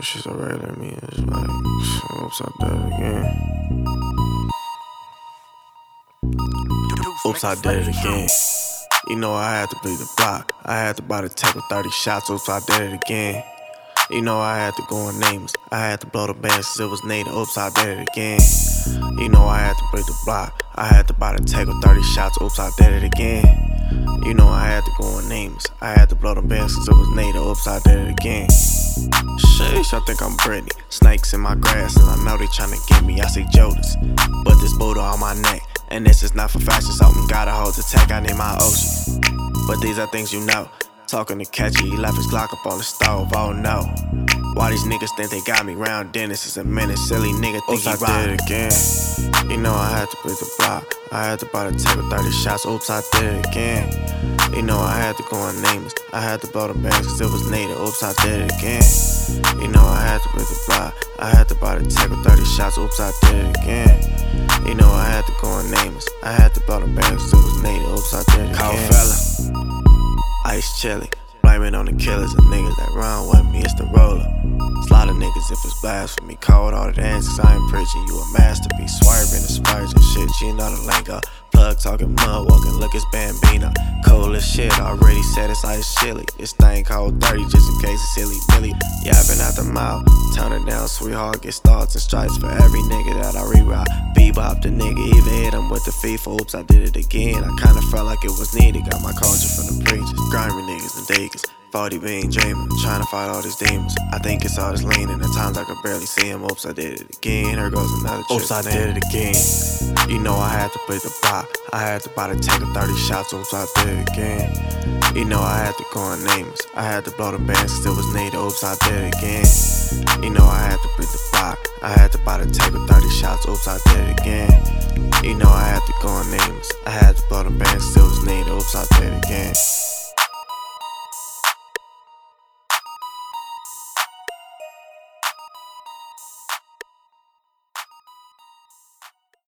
It's just a regular me. It's like, oops, I did it again. Oops, I did it again. You know I had to bleed the block. I had to buy the with 30 shots. Oops, I did it again. You know I had to go on names. I had to blow the band since it was native. Oops, I did it again. You know I had to break the block. I had to buy the with 30 shots. Oops, I did it again. You know I had to go on names. I had to blow the band since it was native. Oops, I did it again. Sheesh, I think I'm Britney. Snakes in my grass, and I know they tryna get me. I say Jodas, but this Buddha on my neck. And this is not for fashion, something gotta hold the tech. I need my ocean. But these are things you know. Talking to catchy, he left his Glock up on the stove. Oh no. Why these niggas think they got me round Dennis is a minute. Silly nigga think Oops, he I did it again. You know I had to break the block. I had to buy the table 30 shots. Oops, I did it again. You know I had to go on names. I had to blow the bands cause it was native. Oops, I did it again. You know I had to break the block. I had to buy the table 30 shots. Oops, I did it again. You know I had to go on names. I had to blow the bands cause it was native. Oops, I did it Call again. fella. Ice chili. Blaming on the killers and niggas that run with me, it's the roller. Slaughter niggas if it's blasphemy. Called all the answers, I ain't preaching. You a masterpiece. Swerving and splurging shit, you know the lingo. Plug talking mud walking, look it's Bambino. Cold as shit, already said it's ice chili. This thing called dirty just in case it's silly Billy. Yapping out the mouth, turn it down, sweetheart. Get stars and stripes for every nigga that I reroute. Bebop the nigga, even hit him with the FIFA. Oops, I did it again. I kinda felt like it was needed. Got my culture from the preachers. Grimy niggas and diggers. 40 being dreaming, trying to fight all these demons. I think it's all this leaning. At times I could barely see him. Oops, I did it again. Here goes another trick. Oops, I did it again. You know I had to play the block. I had to buy the take of 30 shots. Oops, I did it again. You know I had to go on names. I had to blow the bands still was native. Oops, I did it again. You know I had to play the block. I had to buy the take of 30 shots. Oops, I did it again. You know I had to go on names. I had to blow the bands still was native. Oops, I did it again.